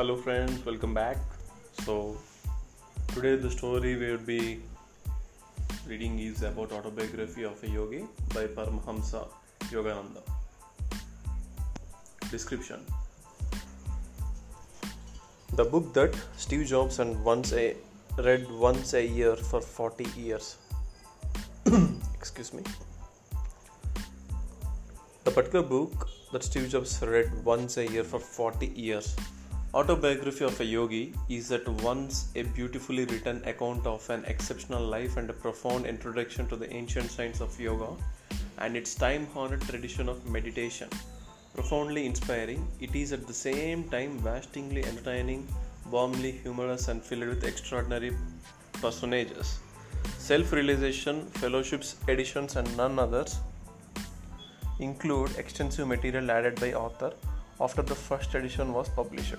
Hello, friends, welcome back. So, today the story we will be reading is about autobiography of a yogi by Paramahansa Yogananda. Description The book that Steve Jobs and once a read once a year for 40 years. Excuse me. The particular book that Steve Jobs read once a year for 40 years. Autobiography of a Yogi is at once a beautifully written account of an exceptional life and a profound introduction to the ancient science of yoga and its time honored tradition of meditation. Profoundly inspiring, it is at the same time vastly entertaining, warmly humorous, and filled with extraordinary personages. Self realization, fellowships, editions, and none others include extensive material added by author after the first edition was published,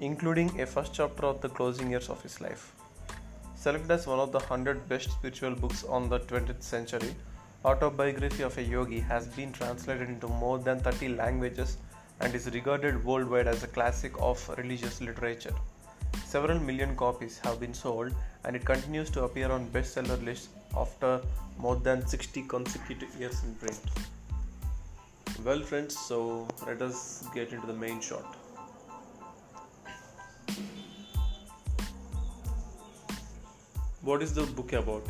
including a first chapter of the closing years of his life. Selected as one of the 100 best spiritual books on the 20th century, Autobiography of a Yogi has been translated into more than 30 languages and is regarded worldwide as a classic of religious literature. Several million copies have been sold and it continues to appear on bestseller lists after more than 60 consecutive years in print. Well, friends, so let us get into the main shot. What is the book about?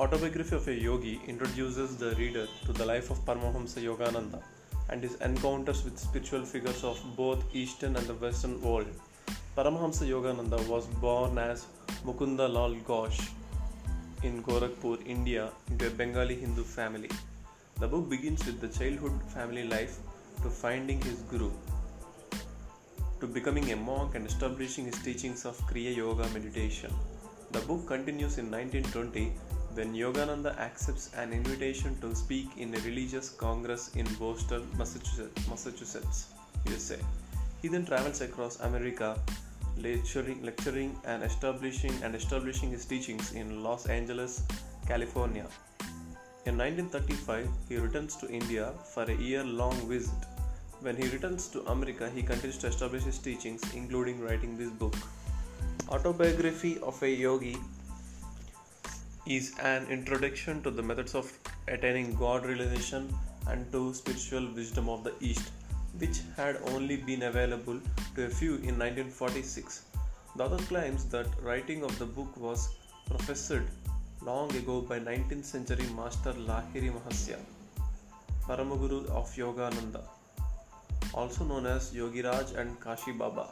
Autobiography of a Yogi introduces the reader to the life of Paramahansa Yogananda and his encounters with spiritual figures of both Eastern and the Western world. Paramahansa Yogananda was born as Mukunda Lal Ghosh in Gorakhpur, India, into a Bengali Hindu family. The book begins with the childhood family life to finding his guru, to becoming a monk and establishing his teachings of Kriya Yoga meditation. The book continues in 1920 when Yogananda accepts an invitation to speak in a religious congress in Boston, Massachusetts, USA. He then travels across America, lecturing, lecturing and establishing and establishing his teachings in Los Angeles, California. In 1935, he returns to India for a year long visit. When he returns to America, he continues to establish his teachings, including writing this book. Autobiography of a Yogi is an introduction to the methods of attaining God realization and to spiritual wisdom of the East, which had only been available to a few in 1946. The author claims that writing of the book was professed long ago by 19th century master Lahiri Mahasaya, Paramaguru of Yogananda, also known as Yogiraj and Kashi Baba.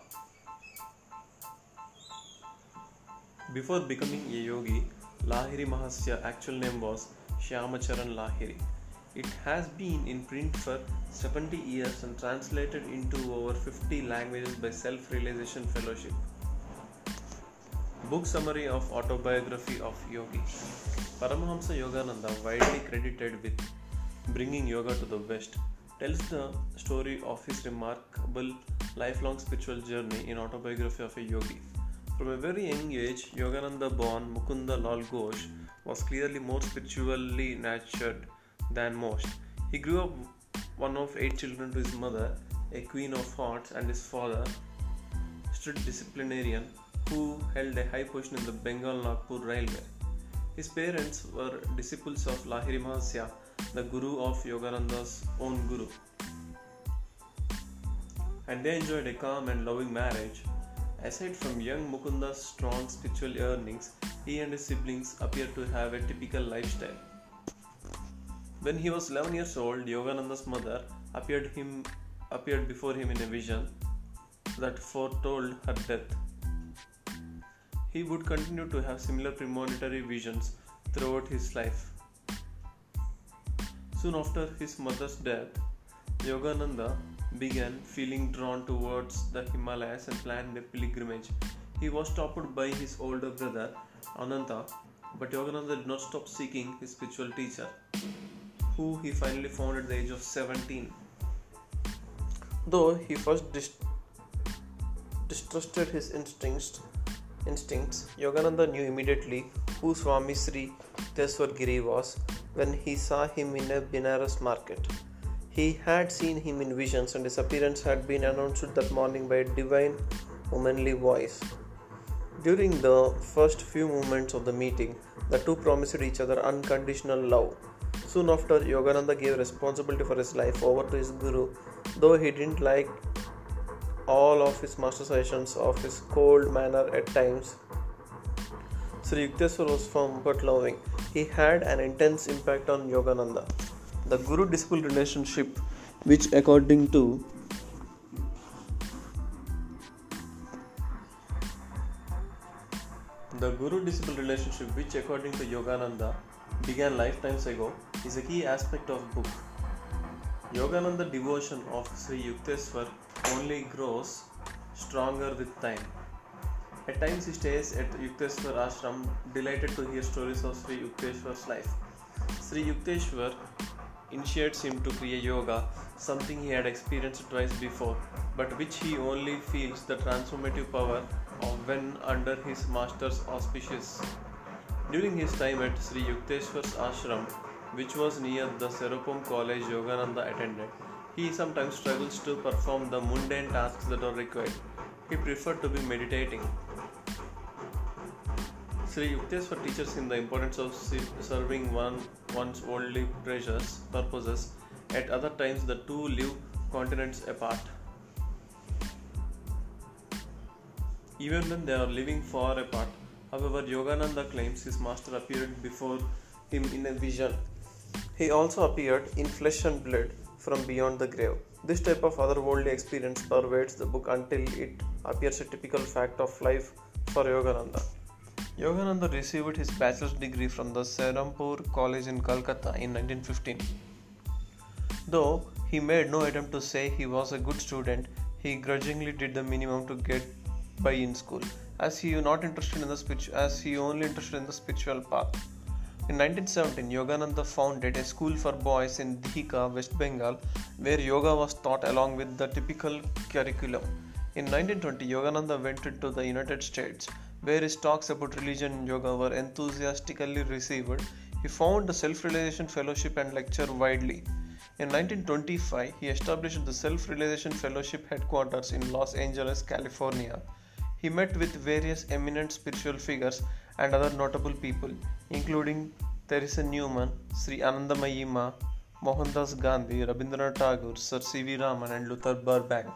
Before becoming a yogi, Lahiri Mahasaya actual name was Shyamacharan Lahiri. It has been in print for 70 years and translated into over 50 languages by Self Realization Fellowship. Book summary of autobiography of Yogi. Paramahansa Yogananda, widely credited with bringing yoga to the West, tells the story of his remarkable lifelong spiritual journey in autobiography of a yogi. From a very young age, Yogananda born Mukunda Lal Ghosh was clearly more spiritually nurtured than most. He grew up one of eight children to his mother, a queen of hearts, and his father, strict disciplinarian, who held a high position in the Bengal Nagpur Railway. His parents were disciples of Lahiri Mahasaya, the guru of Yogananda's own guru. And they enjoyed a calm and loving marriage. Aside from young Mukunda's strong spiritual yearnings, he and his siblings appear to have a typical lifestyle. When he was 11 years old, Yogananda's mother appeared him appeared before him in a vision that foretold her death. He would continue to have similar premonitory visions throughout his life. Soon after his mother's death, Yogananda began feeling drawn towards the Himalayas and planned a pilgrimage. He was stopped by his older brother Ananta, but Yogananda did not stop seeking his spiritual teacher, who he finally found at the age of 17. Though he first dis- distrusted his instincts, instincts, Yogananda knew immediately who Swami Sri Teswar Giri was when he saw him in a Benares market. He had seen him in visions, and his appearance had been announced that morning by a divine, womanly voice. During the first few moments of the meeting, the two promised each other unconditional love. Soon after, Yogananda gave responsibility for his life over to his guru, though he didn't like all of his master suggestions of his cold manner at times. Sri Yukteswar was firm but loving. He had an intense impact on Yogananda. The guru disciple relationship, which according to the guru disciple relationship, which according to Yogananda began lifetimes ago, is a key aspect of book. Yogananda devotion of Sri Yukteswar only grows stronger with time. At times he stays at Yukteswar ashram, delighted to hear stories of Sri Yukteswar's life. Sri Yukteswar initiates him to Kriya Yoga, something he had experienced twice before, but which he only feels the transformative power of when under his master's auspices. During his time at Sri Yukteswar's ashram, which was near the Serampore college Yogananda attended, he sometimes struggles to perform the mundane tasks that are required. He preferred to be meditating. Sri Yukteswar teaches him the importance of serving one, one's worldly pleasures, purposes. At other times, the two live continents apart. Even when they are living far apart, however, Yogananda claims his master appeared before him in a vision. He also appeared in flesh and blood from beyond the grave. This type of otherworldly experience pervades the book until it appears a typical fact of life for Yogananda. Yogananda received his bachelor's degree from the Serampore College in Calcutta in 1915. Though he made no attempt to say he was a good student, he grudgingly did the minimum to get by in school, as he was not interested in the spiritual, as he only interested in the spiritual path. In 1917, Yogananda founded a school for boys in Dihika, West Bengal, where yoga was taught along with the typical curriculum. In 1920, Yogananda went to the United States, where his talks about religion and yoga were enthusiastically received. He founded the Self Realization Fellowship and lectured widely. In 1925, he established the Self Realization Fellowship headquarters in Los Angeles, California. He met with various eminent spiritual figures and other notable people, including Teresa Newman, Sri Anandamayi Ma, Mohandas Gandhi, Rabindranath Tagore, Sir C.V. Raman, and Luther Burbank.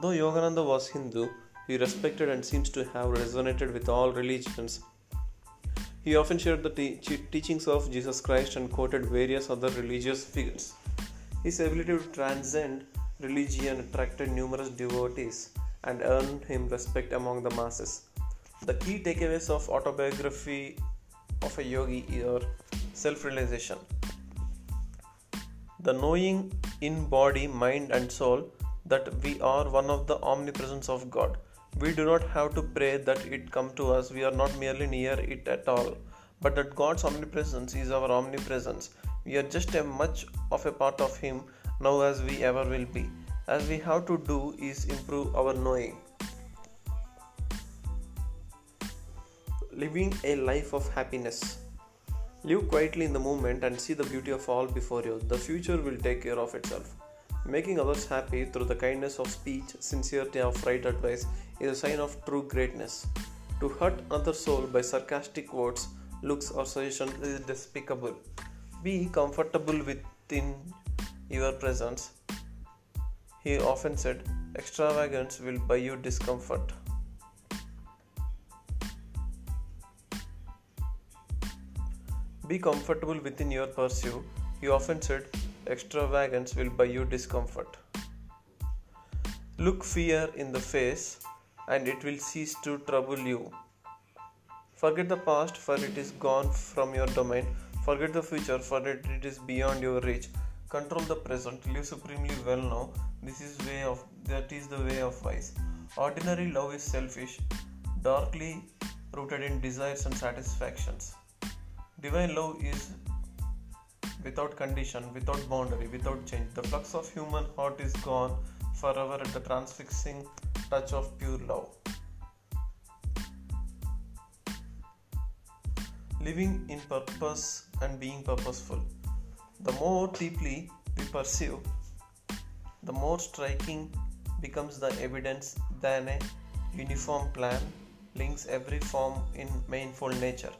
Though Yogananda was Hindu, he respected and seems to have resonated with all religions. He often shared the te- teachings of Jesus Christ and quoted various other religious figures. His ability to transcend religion attracted numerous devotees and earned him respect among the masses. The key takeaways of autobiography of a yogi are self-realization. The knowing in body, mind and soul that we are one of the omnipresence of God. We do not have to pray that it come to us. We are not merely near it at all, but that God's omnipresence is our omnipresence. We are just as much of a part of Him now as we ever will be. As we have to do is improve our knowing. living a life of happiness. Live quietly in the moment and see the beauty of all before you. The future will take care of itself. Making others happy through the kindness of speech, sincerity of right advice is a sign of true greatness. To hurt another soul by sarcastic words, looks, or suggestions is despicable. Be comfortable within your presence. He often said, Extravagance will buy you discomfort. Be comfortable within your pursuit. He often said, extravagance will buy you discomfort. Look fear in the face, and it will cease to trouble you. Forget the past, for it is gone from your domain. Forget the future, for it, is beyond your reach. Control the present. Live supremely well now. This is way of that is the way of wise. Ordinary love is selfish, darkly rooted in desires and satisfactions. Divine love is without condition, without boundary, without change. The flux of human heart is gone forever at the transfixing touch of pure love. Living in purpose and being purposeful. The more deeply we pursue, the more striking becomes the evidence than a uniform plan links every form in manifold nature.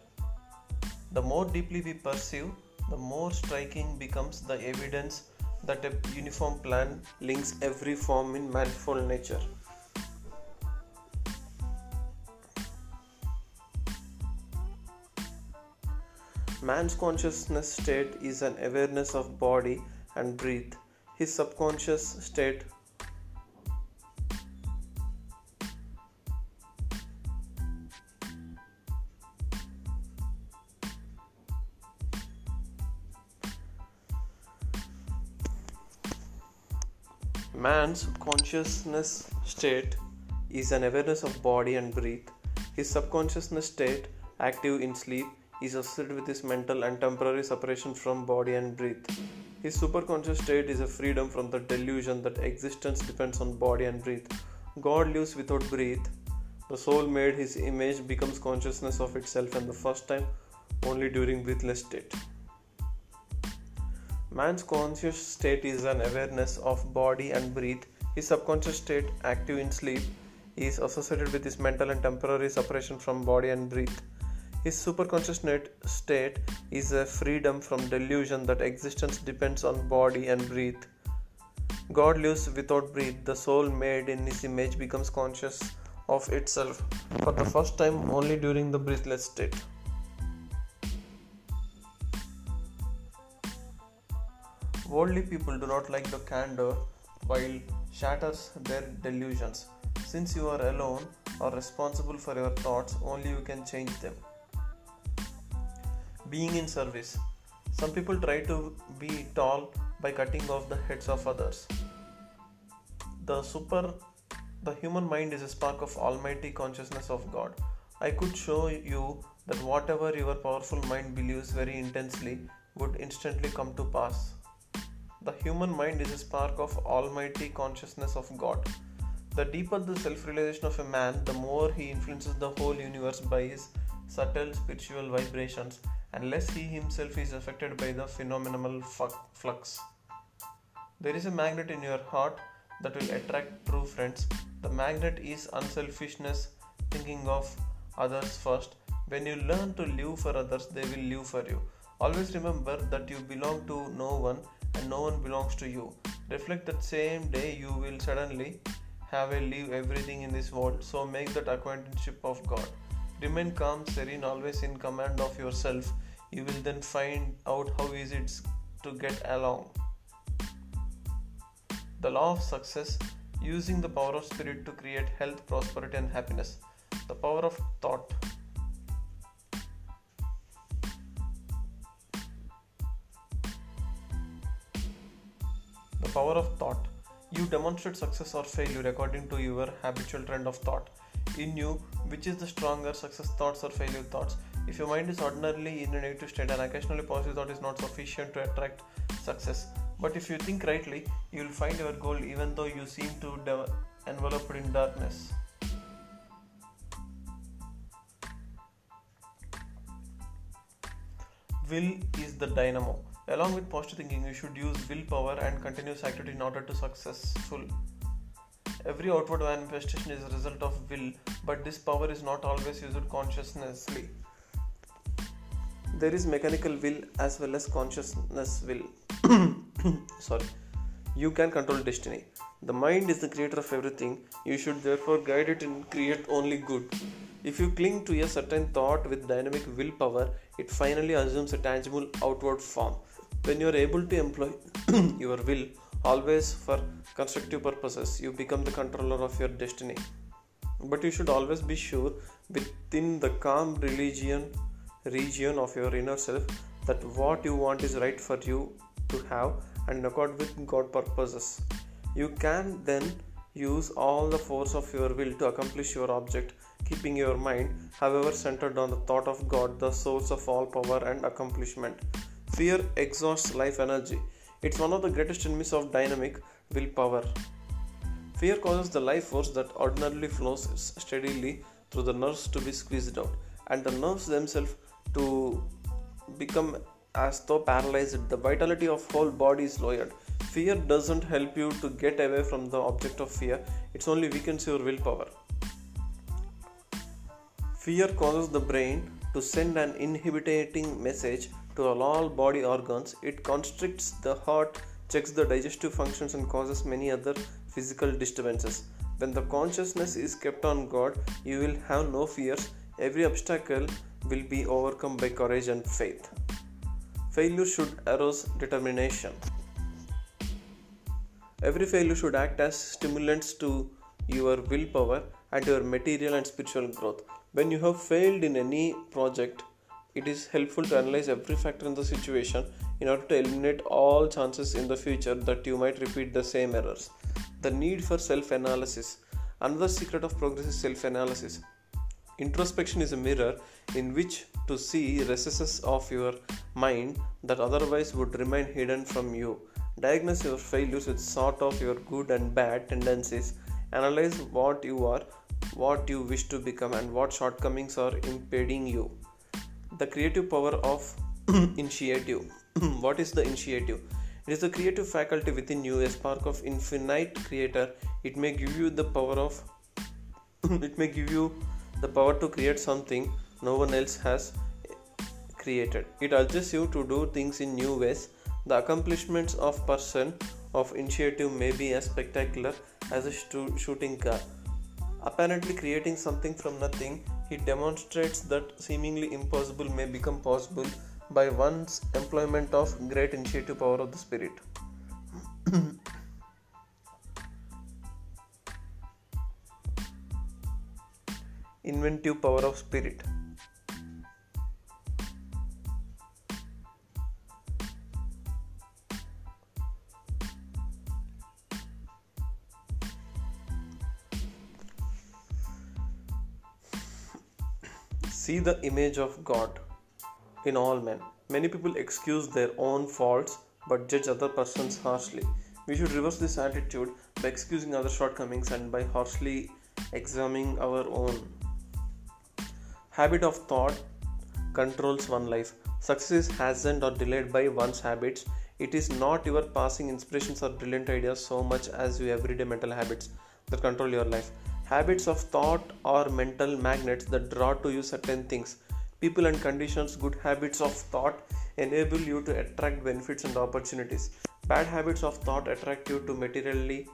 The more deeply we pursue, the more striking becomes the evidence that a uniform plan links every form in manifold nature. Man's consciousness state is an awareness of body and breath. His subconscious state Man's consciousness state is an awareness of body and breath. His subconsciousness state, active in sleep, is associated with his mental and temporary separation from body and breath. His superconscious state is a freedom from the delusion that existence depends on body and breath. God lives without breath. The soul made his image becomes consciousness of itself and the first time only during breathless state. Man's conscious state is an awareness of body and breath. His subconscious state, active in sleep, is associated with his mental and temporary separation from body and breath. His superconscious state is a freedom from delusion that existence depends on body and breath. God lives without breath. The soul made in his image becomes conscious of itself for the first time only during the breathless state. Worldly people do not like the candor while shatters their delusions. Since you are alone or responsible for your thoughts, only you can change them. Being in service. Some people try to be tall by cutting off the heads of others. The super the human mind is a spark of almighty consciousness of God. I could show you that whatever your powerful mind believes very intensely would instantly come to pass. The human mind is a spark of almighty consciousness of God. The deeper the self realization of a man, the more he influences the whole universe by his subtle spiritual vibrations, and less he himself is affected by the phenomenal flux. There is a magnet in your heart that will attract true friends. The magnet is unselfishness, thinking of others first. When you learn to live for others, they will live for you. Always remember that you belong to no one and no one belongs to you. Reflect that same day you will suddenly have a leave everything in this world. So make that acquaintanceship of God. Remain calm, serene, always in command of yourself. You will then find out how easy it's to get along. The law of success using the power of spirit to create health, prosperity, and happiness. The power of thought. Power of thought. You demonstrate success or failure according to your habitual trend of thought. In you, which is the stronger success thoughts or failure thoughts? If your mind is ordinarily in a negative state and occasionally positive thought is not sufficient to attract success. But if you think rightly, you will find your goal even though you seem to de- enveloped in darkness. Will is the dynamo. Along with positive thinking, you should use willpower and continuous activity in order to successful. Every outward manifestation is a result of will, but this power is not always used consciously. There is mechanical will as well as consciousness will. Sorry. You can control destiny. The mind is the creator of everything. You should therefore guide it and create only good. If you cling to a certain thought with dynamic willpower, it finally assumes a tangible outward form when you are able to employ your will always for constructive purposes you become the controller of your destiny. But you should always be sure within the calm religion region of your inner self that what you want is right for you to have and accord with god purposes. You can then use all the force of your will to accomplish your object keeping your mind however centered on the thought of god the source of all power and accomplishment Fear exhausts life energy. It's one of the greatest enemies of dynamic willpower. Fear causes the life force that ordinarily flows steadily through the nerves to be squeezed out, and the nerves themselves to become as though paralyzed. The vitality of whole body is lowered. Fear doesn't help you to get away from the object of fear, it only weakens your willpower. Fear causes the brain to send an inhibiting message to all body organs. It constricts the heart, checks the digestive functions, and causes many other physical disturbances. When the consciousness is kept on God, you will have no fears. Every obstacle will be overcome by courage and faith. Failure should arouse determination. Every failure should act as stimulants to your willpower and your material and spiritual growth. When you have failed in any project, it is helpful to analyze every factor in the situation in order to eliminate all chances in the future that you might repeat the same errors. The need for self analysis. Another secret of progress is self analysis. Introspection is a mirror in which to see recesses of your mind that otherwise would remain hidden from you. Diagnose your failures with sort of your good and bad tendencies. Analyze what you are, what you wish to become, and what shortcomings are impeding you. The creative power of initiative. what is the initiative? It is the creative faculty within you, a spark of infinite creator. It may give you the power of it may give you the power to create something no one else has created. It urges you to do things in new ways the accomplishments of person of initiative may be as spectacular as a shooting car. Apparently creating something from nothing, he demonstrates that seemingly impossible may become possible by one's employment of great initiative power of the spirit. Inventive power of spirit. See the image of God in all men. Many people excuse their own faults but judge other persons harshly. We should reverse this attitude by excusing other shortcomings and by harshly examining our own. Habit of thought controls one life. Success is hastened or delayed by one's habits. It is not your passing inspirations or brilliant ideas so much as your everyday mental habits that control your life. Habits of thought are mental magnets that draw to you certain things. People and conditions, good habits of thought enable you to attract benefits and opportunities. Bad habits of thought attract you to materially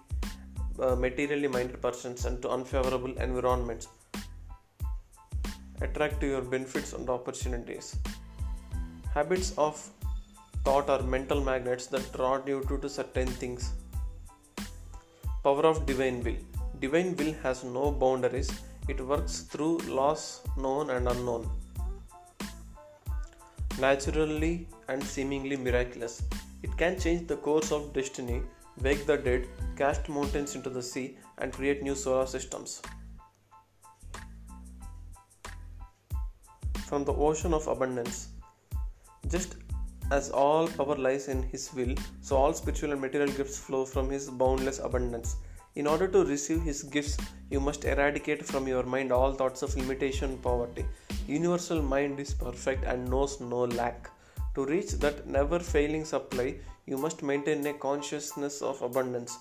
uh, materially minded persons and to unfavorable environments. Attract to your benefits and opportunities. Habits of thought are mental magnets that draw you to, to certain things. Power of divine will Divine will has no boundaries, it works through laws known and unknown. Naturally and seemingly miraculous, it can change the course of destiny, wake the dead, cast mountains into the sea, and create new solar systems. From the ocean of abundance, just as all power lies in His will, so all spiritual and material gifts flow from His boundless abundance. In order to receive His gifts, you must eradicate from your mind all thoughts of limitation and poverty. Universal mind is perfect and knows no lack. To reach that never failing supply, you must maintain a consciousness of abundance.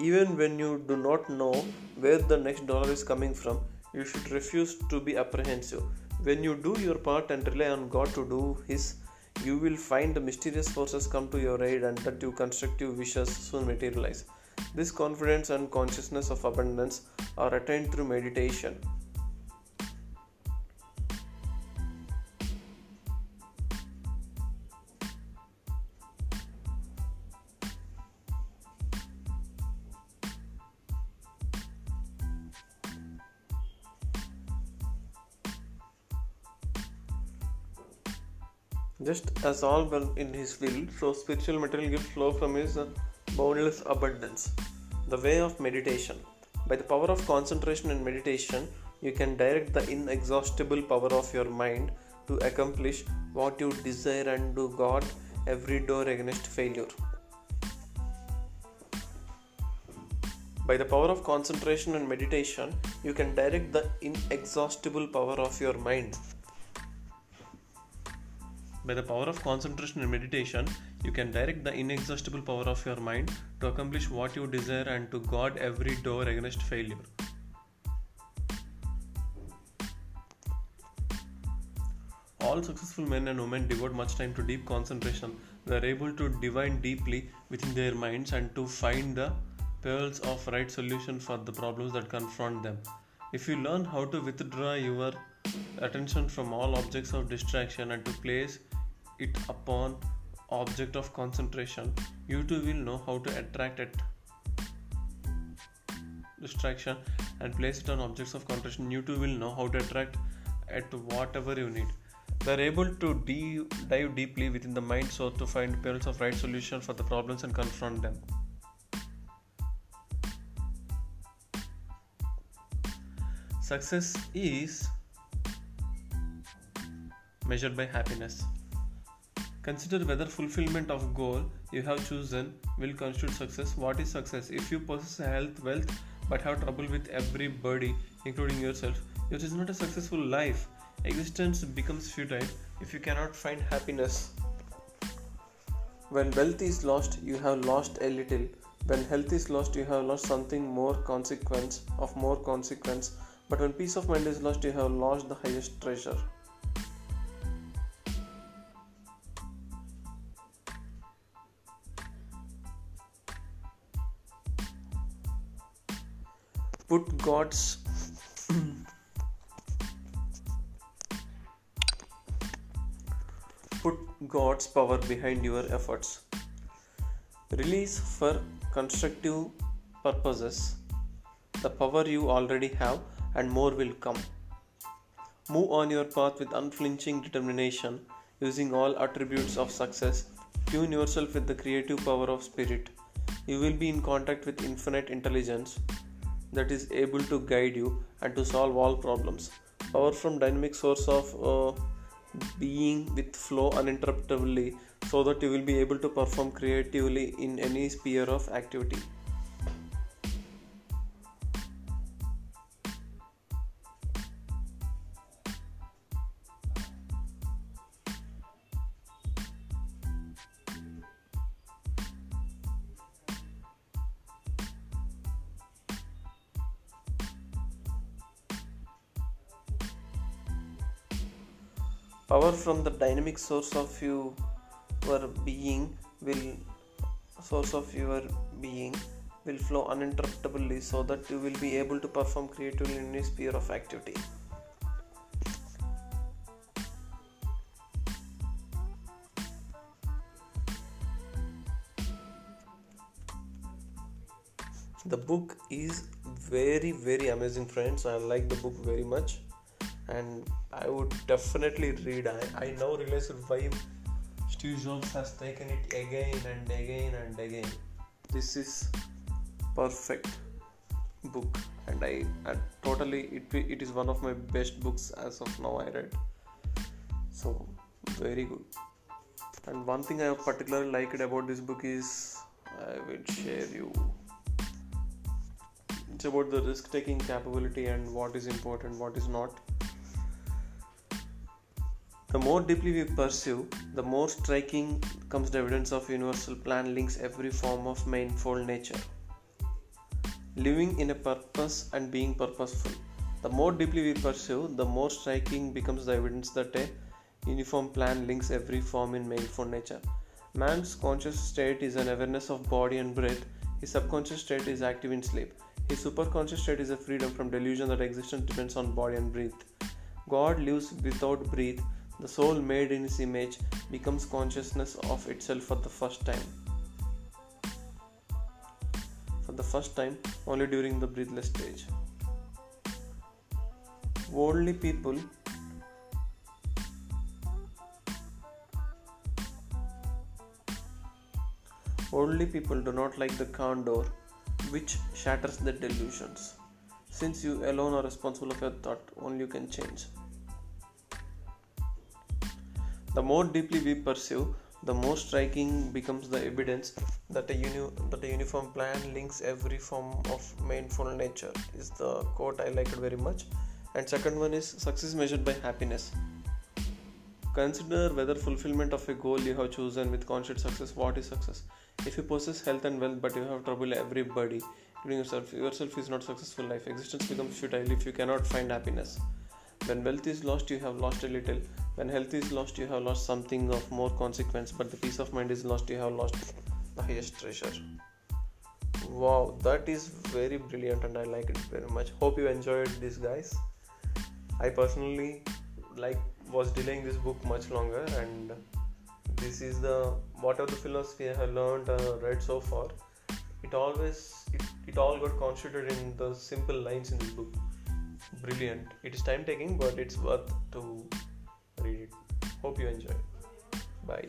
Even when you do not know where the next dollar is coming from, you should refuse to be apprehensive. When you do your part and rely on God to do His, you will find the mysterious forces come to your aid and that your constructive wishes soon materialize. This confidence and consciousness of abundance are attained through meditation. Just as all in his will, so spiritual material gifts flow from his boundless abundance. The way of meditation. By the power of concentration and meditation, you can direct the inexhaustible power of your mind to accomplish what you desire and do God every door against failure. By the power of concentration and meditation, you can direct the inexhaustible power of your mind. By the power of concentration and meditation, you can direct the inexhaustible power of your mind to accomplish what you desire and to guard every door against failure. All successful men and women devote much time to deep concentration. They are able to divine deeply within their minds and to find the pearls of right solution for the problems that confront them. If you learn how to withdraw your attention from all objects of distraction and to place it upon object of concentration, you too will know how to attract it distraction and place it on objects of concentration. You too will know how to attract at whatever you need. They are able to de- dive deeply within the mind so to find pearls of right solution for the problems and confront them. Success is measured by happiness. Consider whether fulfillment of goal you have chosen will constitute success. What is success? If you possess health, wealth, but have trouble with everybody, including yourself, yours is not a successful life. Existence becomes futile if you cannot find happiness. When wealth is lost, you have lost a little. When health is lost, you have lost something more consequence of more consequence. But when peace of mind is lost, you have lost the highest treasure. Put God's put God's power behind your efforts. Release for constructive purposes the power you already have, and more will come. Move on your path with unflinching determination, using all attributes of success. Tune yourself with the creative power of spirit. You will be in contact with infinite intelligence that is able to guide you and to solve all problems. Power from dynamic source of uh, being with flow uninterruptedly so that you will be able to perform creatively in any sphere of activity. Power from the dynamic source of your being will source of your being will flow uninterruptedly so that you will be able to perform creatively in any sphere of activity. The book is very very amazing friends. I like the book very much. And I would definitely read. I, I now realize why Steve Jobs has taken it again and again and again. This is perfect book, and I, I totally it it is one of my best books as of now. I read so very good. And one thing I have particularly liked about this book is I will share you. It's about the risk taking capability and what is important, what is not the more deeply we pursue, the more striking comes the evidence of universal plan links every form of manifold nature. Living in a purpose and being purposeful. The more deeply we pursue, the more striking becomes the evidence that a uniform plan links every form in manifold nature. Man's conscious state is an awareness of body and breath. His subconscious state is active in sleep. His superconscious state is a freedom from delusion that existence depends on body and breath. God lives without breath the soul made in his image becomes consciousness of itself for the first time. For the first time, only during the breathless stage. Worldly people Worldly people do not like the condor which shatters the delusions. Since you alone are responsible of your thought, only you can change. The more deeply we pursue, the more striking becomes the evidence that a, uni- that a uniform plan links every form of mindful nature. Is the quote I liked it very much. And second one is success measured by happiness. Consider whether fulfillment of a goal you have chosen with conscious success. What is success? If you possess health and wealth but you have trouble, everybody, including yourself, yourself is not successful life. Existence becomes futile if you cannot find happiness. When wealth is lost, you have lost a little. When health is lost, you have lost something of more consequence. But the peace of mind is lost, you have lost the highest treasure. Wow, that is very brilliant, and I like it very much. Hope you enjoyed this, guys. I personally like was delaying this book much longer, and this is the what whatever the philosophy I have learned uh, read so far. It always it, it all got constituted in the simple lines in this book brilliant. It is time taking, but it's worth to read it. Hope you enjoy. Bye.